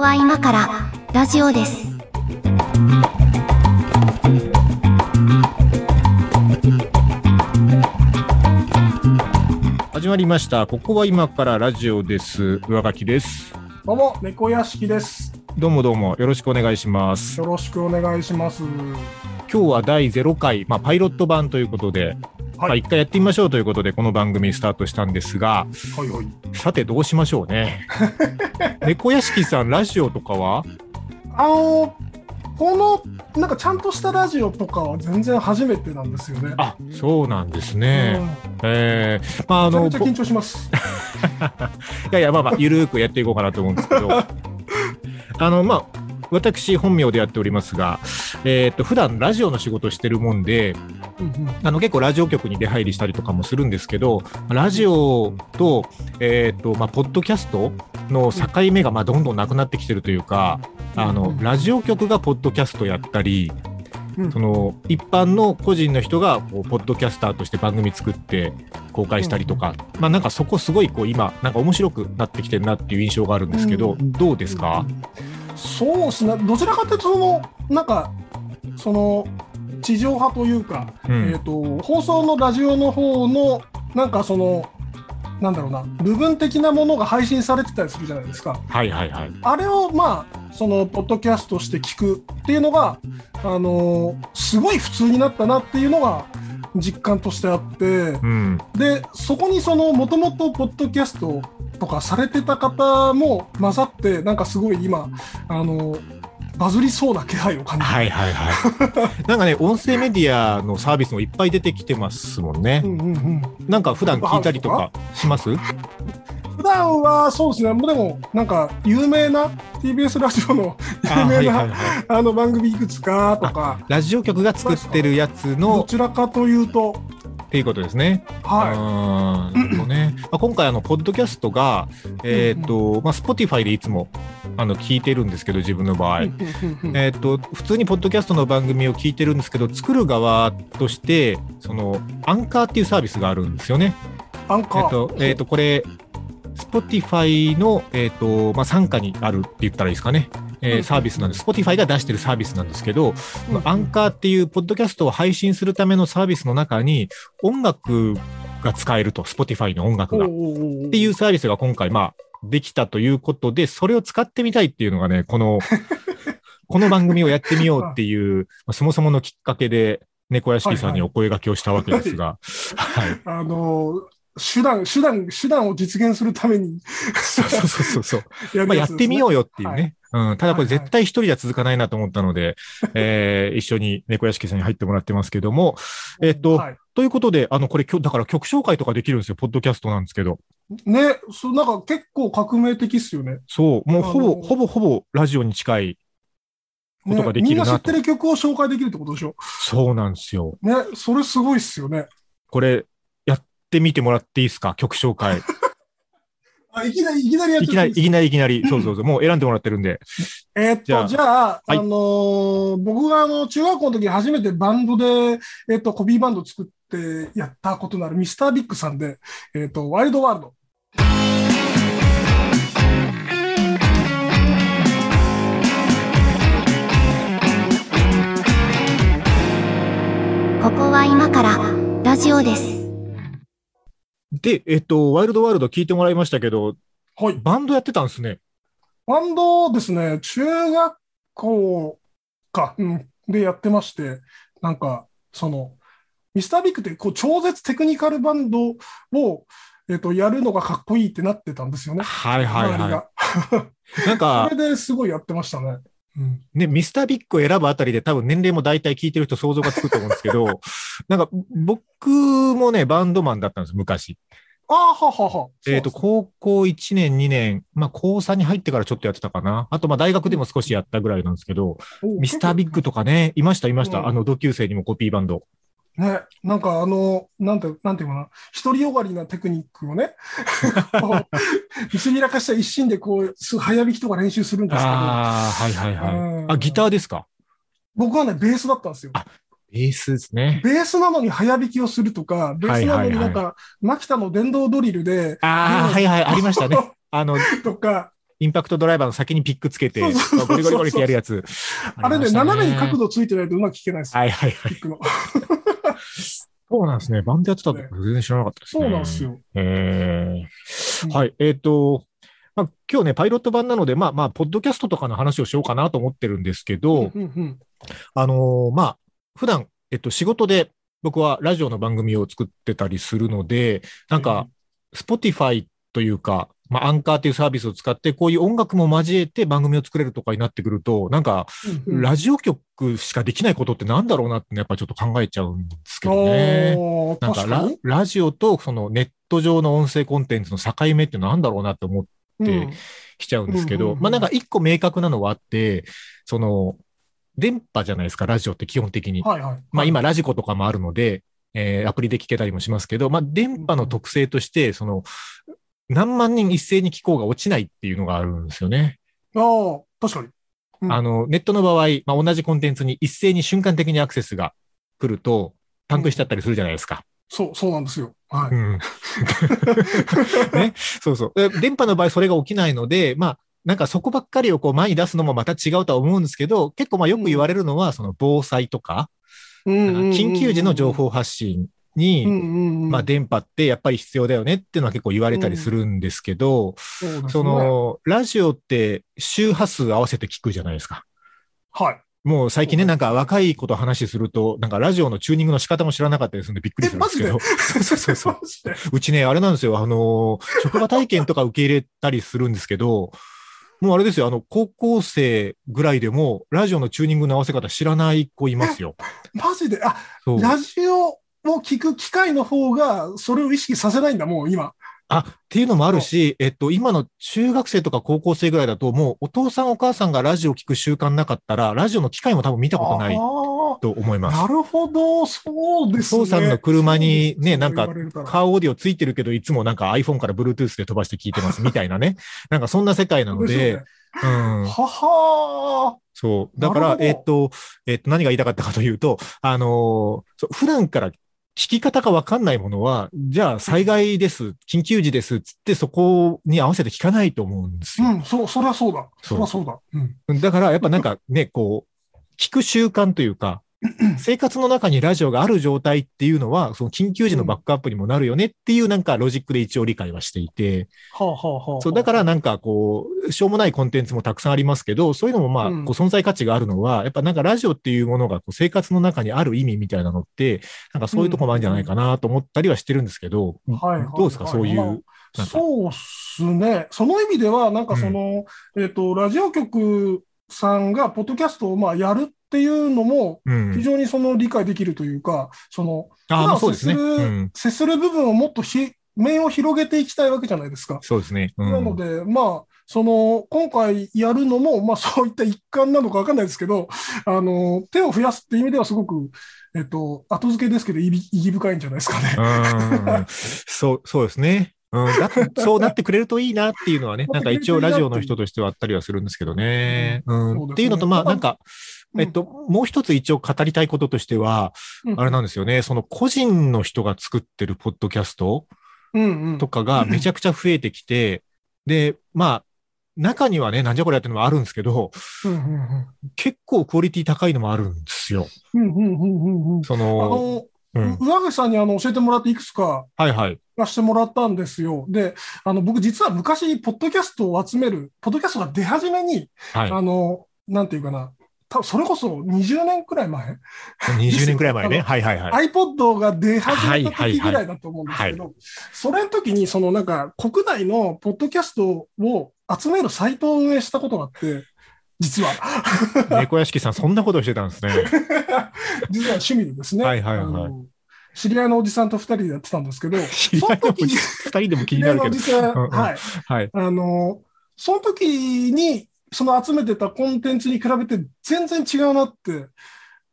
こは今からラジオです。始まりました。ここは今からラジオです。上書きです。どうも、猫屋敷です。どうもどうもよろしくお願いします。よろしくお願いします。今日は第0回、まあ、パイロット版ということで、まあ、はい、一回やってみましょうということで、この番組スタートしたんですが、はい、はい。さてどうしましょうね。猫屋敷さん、ラジオとかは？あの、この、なんかちゃんとしたラジオとかは全然初めてなんですよね。あ、そうなんですね。うんえー、まあ、あの、ぼめちゃめちゃ緊張します。いやいや、まあまあ、ゆるーくやっていこうかなと思うんですけど、あの、まあ、私、本名でやっておりますが、えーっと、普段ラジオの仕事をしてるもんで、あの結構ラジオ局に出入りしたりとかもするんですけど、ラジオと、えーっと、まあ、ポッドキャストの境目が、まあ、どんどんなくなってきてるというか、あの、ラジオ局がポッドキャストやったり、うん。その一般の個人の人がこうポッドキャスターとして番組作って公開したりとか、まあなんかそこすごいこう今なんか面白くなってきてるなっていう印象があるんですけど、うん。どうですか、そうですね。どちらかというと、その、なんか、その、地上波というか、うんえっ、と、放送のラジオの方の、なんかその、なんだろうな、部分的なものが配信されてたりするじゃないですか。はいはいはい。あれをまあそのポッドキャストして聞くっていうのが、あのーすごい普通になったなっていうのが実感としてあってうん、でそこにそのもともとポッドキャストとかされてた方も混ざってなんかすごい今、あのーバズりそうな気配を感じて、はいはいはい。なんかね、音声メディアのサービスもいっぱい出てきてますもんね。う。んうんうん、なんか普段聞いたりとかします？普段はそうですねもうでもなんか有名な TBS ラジオの あ有名なはいはいはいあの番組いくつかとかラジオ局が作ってるやつどのちらかというとっていうことですね。はあーなるほどね。まあ、今回あのポッドキャストがえっ、とまあ Spotify でいつもあの聞いてるんですけど自分の場合。い。えっと普通にポッドキャストの番組を聞いてるんですけど作る側としてそのアンカーっていうサービスがあるんですよね。アンカー。えっとえっとこれ Spotify のえっとまあ傘下にあるって言ったらいいですかね。えーうん。サービスなんです。Spotify が出してるサービスなんですけど、うん。アンカーっていうポッドキャストを配信するためのサービスの中に音楽が使えると Spotify の音楽が。っっていうサービスが今回まあできたということでそれを使ってみたいっていうのがねこの この番組をやってみようっていう、まあそもそものきっかけで猫屋敷さんにお声掛けをしたわけですが、はい、あの手段手段手段を実現するためにそうそうそうそう そう、まあ、やってみようよっていうね。はいうん、ただこれはいはい絶対一人じゃ続かないなと思ったので、えー一緒に猫屋敷さんに入ってもらってますけども、えっとはいということで、あの、これ、きょだから曲紹介とかできるんですよ、ポッドキャストなんですけど。ね、そうなんか結構革命的っすよね。そう、もうほぼ、あのほぼほぼラジオに近いことができるなとねみんな知ってる曲を紹介できるってことでしょ。そうなんですよ。ね、それすごいっすよね。これ、やってみてもらっていいですか、曲紹介。あいきなり、いきなりやっいきなり、いきなり、いきなり、そうそうそう、もう選んでもらってるんで。えーっじゃあと、じゃあ、はいあのー僕があの、中学校の時初めてバンドで、えーっと、コピーバンド作ってやったことのあるミスタービッグさんで、えーっと、ワイルドワールド。ここは今からラジオです。で、えっと、ワイルドワールド聞いてもらいましたけど、はい。バンドやってたんですね。バンドですね、中学校か、うん、でやってまして、なんか、その、ミスタービッグってこう超絶テクニカルバンドを、えっと、やるのがかっこいいってなってたんですよね。はいはいは。い。なんかそ、れですごいやってましたね。うん、ね、ミスタービッグを選ぶあたりで多分年齢も大体聞いてる人想像がつくと思うんですけど、なんか僕もね、バンドマンだったんです、昔。ああ、ははは。えっ、と、高校1年、2年、まあ高3に入ってからちょっとやってたかな。あと、まあ大学でも少しやったぐらいなんですけど、ミスタービッグとかね、いました、いました。うんあの、同級生にもコピーバンド。ね、なんかあの、なんて、なんていうかな、独りよがりなテクニックをね、見せびらかした一心でこう、す早弾きとか練習するんですけど、ああ、はいはいはい。うんあ、ギターですか？僕はね、ベースだったんですよ。あベースですね。ベースなのに早弾きをするとか、ベースなのになんか、マキタの電動ドリルで、ああ、はいはい、ありましたね。あの、とか、インパクトドライバーの先にピックつけて、そうそうそうそうゴリゴリゴリってやるやつ。あれね、斜めに角度ついてないとうまく聞けないです。はいはいはい。ピックの。そうなんですね。バンドやってたとか全然知らなかったですね。そうなんです。よ。えーうんはい。えっ、と、まあ、今日ね、パイロット版なので、まあまあ、ポッドキャストとかの話をしようかなと思ってるんですけど、うんうんあのーまあ、普段、えっと、仕事で僕はラジオの番組を作ってたりするので、なんか、 Spotify というか、まあ、アンカーっていうサービスを使って、こういう音楽も交えて番組を作れるとかになってくると、なんか、ラジオ局しかできないことってなんだろうなって、やっぱちょっと考えちゃうんですけどね。なんかラ。ラジオとそのネット上の音声コンテンツの境目ってなんだろうなって思ってうんきちゃうんですけど、まあなんか一個明確なのはあって、その、電波じゃないですか、ラジオって基本的に。はいはい。まあ今ラジコとかもあるので、えーアプリで聞けたりもしますけど、まあ電波の特性として、その、何万人一斉に聞こうが落ちないっていうのがあるんですよね。ああ、確かに。うんあの、ネットの場合、まあ同じコンテンツに一斉に瞬間的にアクセスが来ると、パンクしちゃったりするじゃないですか。そう、そうなんですよ。はい。うん。ね、そうそう。え電波の場合それが起きないので、まあ、なんかそこばっかりをこう前に出すのもまた違うとは思うんですけど、結構まあよく言われるのは、その防災とか、緊急時の情報発信に、まあ電波ってやっぱり必要だよねっていうのは結構言われたりするんですけど、そそ、の、ラジオって周波数合わせて聞くじゃないですか。はい。もう最近ね、なんか若い子と話すると、なんかラジオのチューニングの仕方も知らなかったりするんでびっくりするんですけど。そうそうそう。うちね、あれなんですよ。あの、職場体験とか受け入れたりするんですけど、もうあれですよ。あの、高校生ぐらいでも、ラジオのチューニングの合わせ方知らない子いますよ。マジで、あ。ラジオを聞く機会の方が、それを意識させないんだ、もう今。あ、っていうのもあるし、えっと、今の中学生とか高校生ぐらいだと、もうお父さんお母さんがラジオ聞く習慣なかったら、ラジオの機会も多分見たことないあと思いあ、ますな。るほど、そうですね。お父さんの車にねなんかカーオーディオついてるけど、いつもなんか iPhone から Bluetooth で飛ばして聞いてますみたいなね。なんかそんな世界なのでそうん。ははそう。だから、えっと、えっと、何が言いたかったかというと、あのーそう普段から聞き方がわかんないものは、じゃあ災害です、緊急時ですっつってそこに合わせて聞かないと思うんですよ。ーうん、そ、そりゃそうだ。そりゃそうだ。うん。だから、やっぱなんかね、こう、聞く習慣というか、生活の中にラジオがある状態っていうのは、その緊急時のバックアップにもなるよねっていうなんかロジックで一応理解はしていて、そう、だからなんかこう、しょうもないコンテンツもたくさんありますけど、そういうのもまあ、うん。こう存在価値があるのは、やっぱなんかラジオっていうものがこう生活の中にある意味みたいなのって、なんかそういうとこもあるんじゃないかなと思ったりはしてるんですけど、どうですか、そういう。そうっすね。その意味では、なんかその、えっ、と、ラジオ局さんがポッドキャストをまあやるっていうのも、うん非常にその理解できるというか、その、あそうですね。接するうん。接する部分をもっとひ面を広げていきたいわけじゃないですか。そうですね。うんなので、まあ、その、今回やるのも、まあ、そういった一環なのかわかんないですけど、あの、手を増やすっていう意味ではすごく、えっと、後付けですけど、意義深いんじゃないですかね。うんそう、そうですね。うん、だ そうなってくれるといいなっていうのはね、なんか一応ラジオの人としてはあったりはするんですけどね。うん。そうですねっていうのと、まあなんか、うんえっと、もう一つ一応語りたいこととしては、あれなんですよね、その個人の人が作ってるポッドキャストうんうん。とかがめちゃくちゃ増えてきて、で、まあ、中にはね、なんじゃこりゃっていうのもあるんですけど、うんうんうん結構クオリティ高いのもあるんですよ。うんうんうんうんうん。その、うん。上口さんにあの教えてもらっていくつかはいはい。出してもらったんですよ。で、あの、僕実は昔、ポッドキャストを集める、ポッドキャストが出始めに、はい。あの、なんていうかな、多分それこそ20年くらい前、20年くらい前ね。はいはいはい。iPod が出始めた時ぐらいだと思うんですけど、それの時に、そのなんか、国内のポッドキャストを集めるサイトを運営したことがあって、実は。猫屋敷さん、そんなことしてたんですね。実は趣味でですね。はいはいはい知り合いのおじさんと二人でやってたんですけど、知り合いのおじ二人でも気になるけど。はい。はい。あの、その時に、その集めてたコンテンツに比べて全然違うなって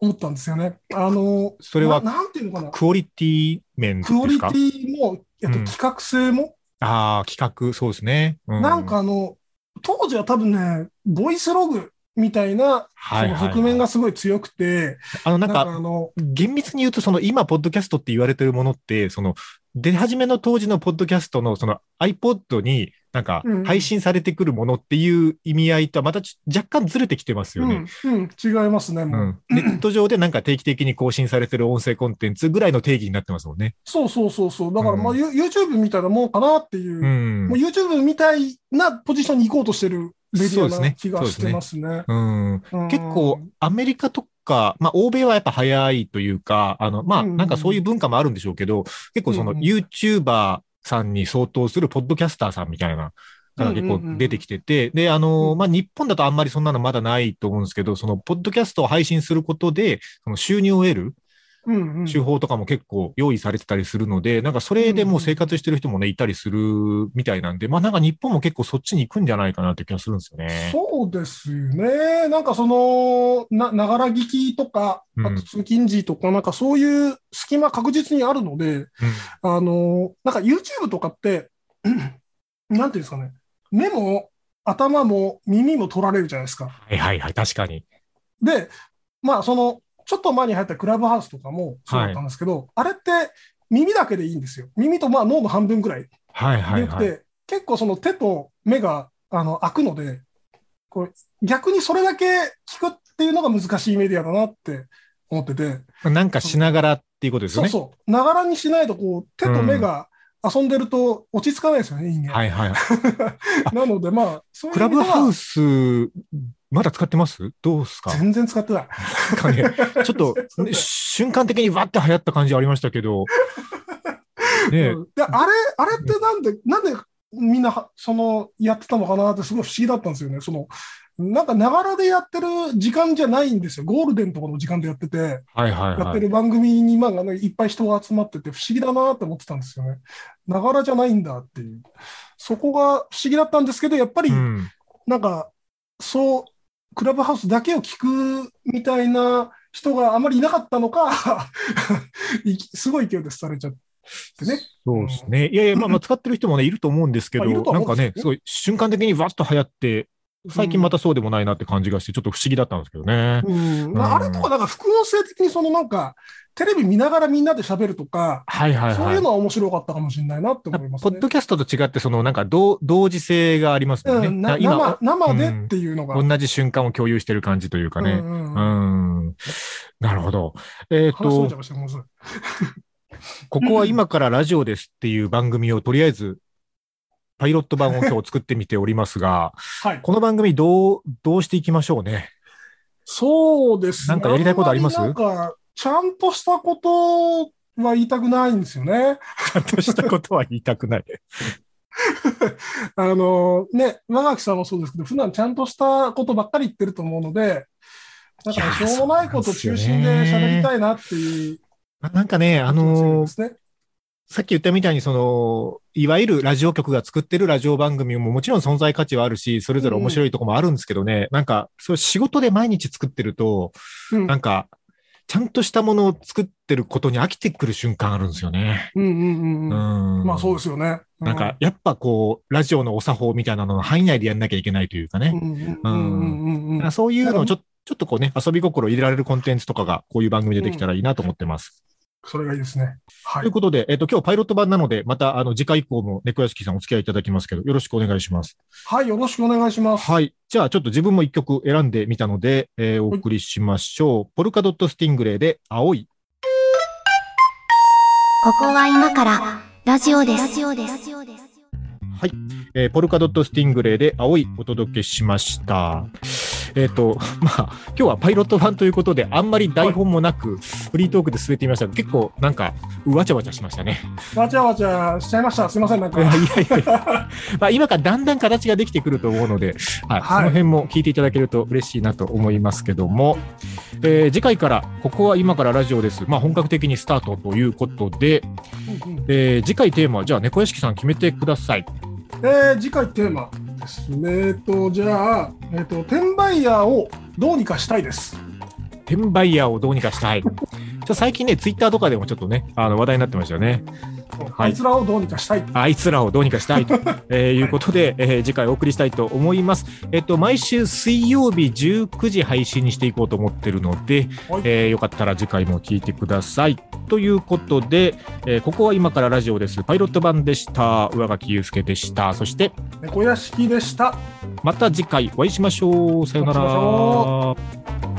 思ったんですよね。あの、それはななんていうのかな。クオリティ面ですか？クオリティも、えっと、うん企画性も、ああ、企画、そうですね。うなんかあの、当時は多分ね、ボイスログみたいな、その側面がすごい強くて、あの、なんか、あの、厳密に言うと、その今、ポッドキャストって言われてるものって、その出始めの当時のポッドキャストのその iPod になんかうん配信されてくるものっていう意味合いとはまたち若干ずれてきてますよね。うん、うん、違いますね、もう。うんネット上でなんか定期的に更新されてる音声コンテンツぐらいの定義になってますもんね。そうそうそうそう。だから、まあ、うんユ YouTube みたいなもんかなっていう、うんもう YouTube みたいなポジションに行こうとしてるメディアそうですね。な気がしてますね。うん。うん。結構、アメリカとか、まあ、欧米はやっぱ早いというか、あの、まあ、うんなんかそういう文化もあるんでしょうけど、結構そのうん YouTuber さんに相当するポッドキャスターさんみたいな、が結うんうんうん。構出てきてて、で、あの、うん。まあ、日本だとあんまりそんなのまだないと思うんですけど、その、ポッドキャストを配信することで、その収入を得るうんうん手法とかも結構用意されてたりするので、なんかそれでもう生活してる人もね、いたりするみたいなんで、まあ、なんか日本も結構そっちに行くんじゃないかなって気がするんですよね。そうですよね。なんかその、な、ながら聞きとか、うんあと通勤時とか、なんかそういう隙間確実にあるので、あの、なんか YouTube とかって、なんていうんですかね、目も頭も耳も取られるじゃないですか。はいはいはい、確かに。で、まあその、ちょっと前に入ったクラブハウスとかもそうだったんですけど、あれって耳だけでいいんですよ。耳とまあ脳の半分ぐらいはいはいはい。結構その手と目があの開くので、これ逆にそれだけ聞くっていうのが難しいメディアだなって思ってて、なんかしながらっていうことですよね。そうそう、ながらにしないとこう手と目が遊んでると落ち着かないですよね、人間。はいはい。なのでまあ、そういうクラブハウスス、まだ使ってます？どうですか？全然使ってない。かね ちょっと、ね瞬間的にわって流行った感じありましたけど、ねえうんであれ、あれってなんで、なんでみんなは、その、やってたのかなってすごい不思議だったんですよね。その、なんか、ながらでやってる時間じゃないんですよ。ゴールデンとかの時間でやってて、はいはいはい。やってる番組に、まあ、ね、いっぱい人が集まってて、不思議だなって思ってたんですよね。ながらじゃないんだっていう。そこが不思議だったんですけど、やっぱりう、んなんか、そう、クラブハウスだけを聞くみたいな人があまりいなかったのか、すごい勢いでされちゃってね。そうですね。いやいや、まあまあ使ってる人もね、いると思うんですけど、なんかね、すごい瞬間的にわっと流行って、最近またそうでもないなって感じがして、ちょっと不思議だったんですけどね。うんまあ、あれとか、なんか副音声的にそのなんか、テレビ見ながらみんなで喋るとか、はいはいはい。そういうのは面白かったかもしれないなって思いますねポッ。ドキャストと違って、そのなんか同同時性がありますもんね。うん、生生でっていうのが。同じ瞬間を共有してる感じというかね。うんうんうんうん。なるほど。えっ、とここは今からラジオですっていう番組をとりあえず、パイロット版を今日作ってみておりますが、はい。この番組どう、どうしていきましょうね？そうですね。なんかやりたいことあります？なんか、ちゃんとしたことは言いたくないんですよね。ちゃんとしたことは言いたくない。あの、ね、馬垣さんもそうですけど、普段ちゃんとしたことばっかり言ってると思うので、なんかねいやーしょうもないこと中心で喋りたいなっていう。なんかね、あのーね。さっき言ったみたいに、その、いわゆるラジオ局が作ってるラジオ番組ももちろん存在価値はあるし、それぞれ面白いとこもあるんですけどね、なんか、そう仕事で毎日作ってると、うんなんか、ちゃんとしたものを作ってることに飽きてくる瞬間あるんですよね。うんうんうんうん。うん。まあそうですよね。うなんか、やっぱこう、ラジオのお作法みたいなのの範囲内でやんなきゃいけないというかね。うんうんうんうんうんうん。そういうのをちょちょっとこうね、遊び心入れられるコンテンツとかが、こういう番組でできたらいいなと思ってます。それがいいですね。はいという。ことで、えっ、と、今日パイロット版なので、また、あの、次回以降も猫屋敷さんお付き合いいただきますけど、よろしくお願いします。はい、よろしくお願いします。はい。じゃあ、ちょっと自分も一曲選んでみたので、えーお送りしましょう。ポルカドットスティングレイで、青い。ここは今からラジオです。ラジオです。はい。えーポルカドットスティングレイで、青いお届けしました。えっ、と、まあ、今日はパイロット版ということで、あんまり台本もなく、フリートークで進めてみましたが、結構、なんか、わちゃわちゃしましたね。わちゃわちゃしちゃいました。すいません、なんか。いやいやいや、まあ、今からだんだん形ができてくると思うので、はい、はいその辺も聞いていただけると嬉しいなと思いますけども、えー次回から、ここは今からラジオです。まあ、本格的にスタートということで、うんうんえー次回テーマは、じゃあ、猫屋敷さん決めてください。えー次回テーマですね。えっと、じゃあ、えっと、転売ヤーをどうにかしたいです。転売ヤーをどうにかしたい。じゃ最近ね、ツイッターとかでもちょっとね、あの話題になってましたよね。あいつらをどうにかしたい。あいつらをどうにかしたいと、えーいうことで、えー次回お送りしたいと思います。えっと、毎週水曜日19時配信にしていこうと思ってるので、はいえーよかったら次回も聞いてください。ということで、えーここは今からラジオです。パイロット版でした。上垣祐介でした。そして、猫屋敷でした。また次回お会いしましょう。さようなら。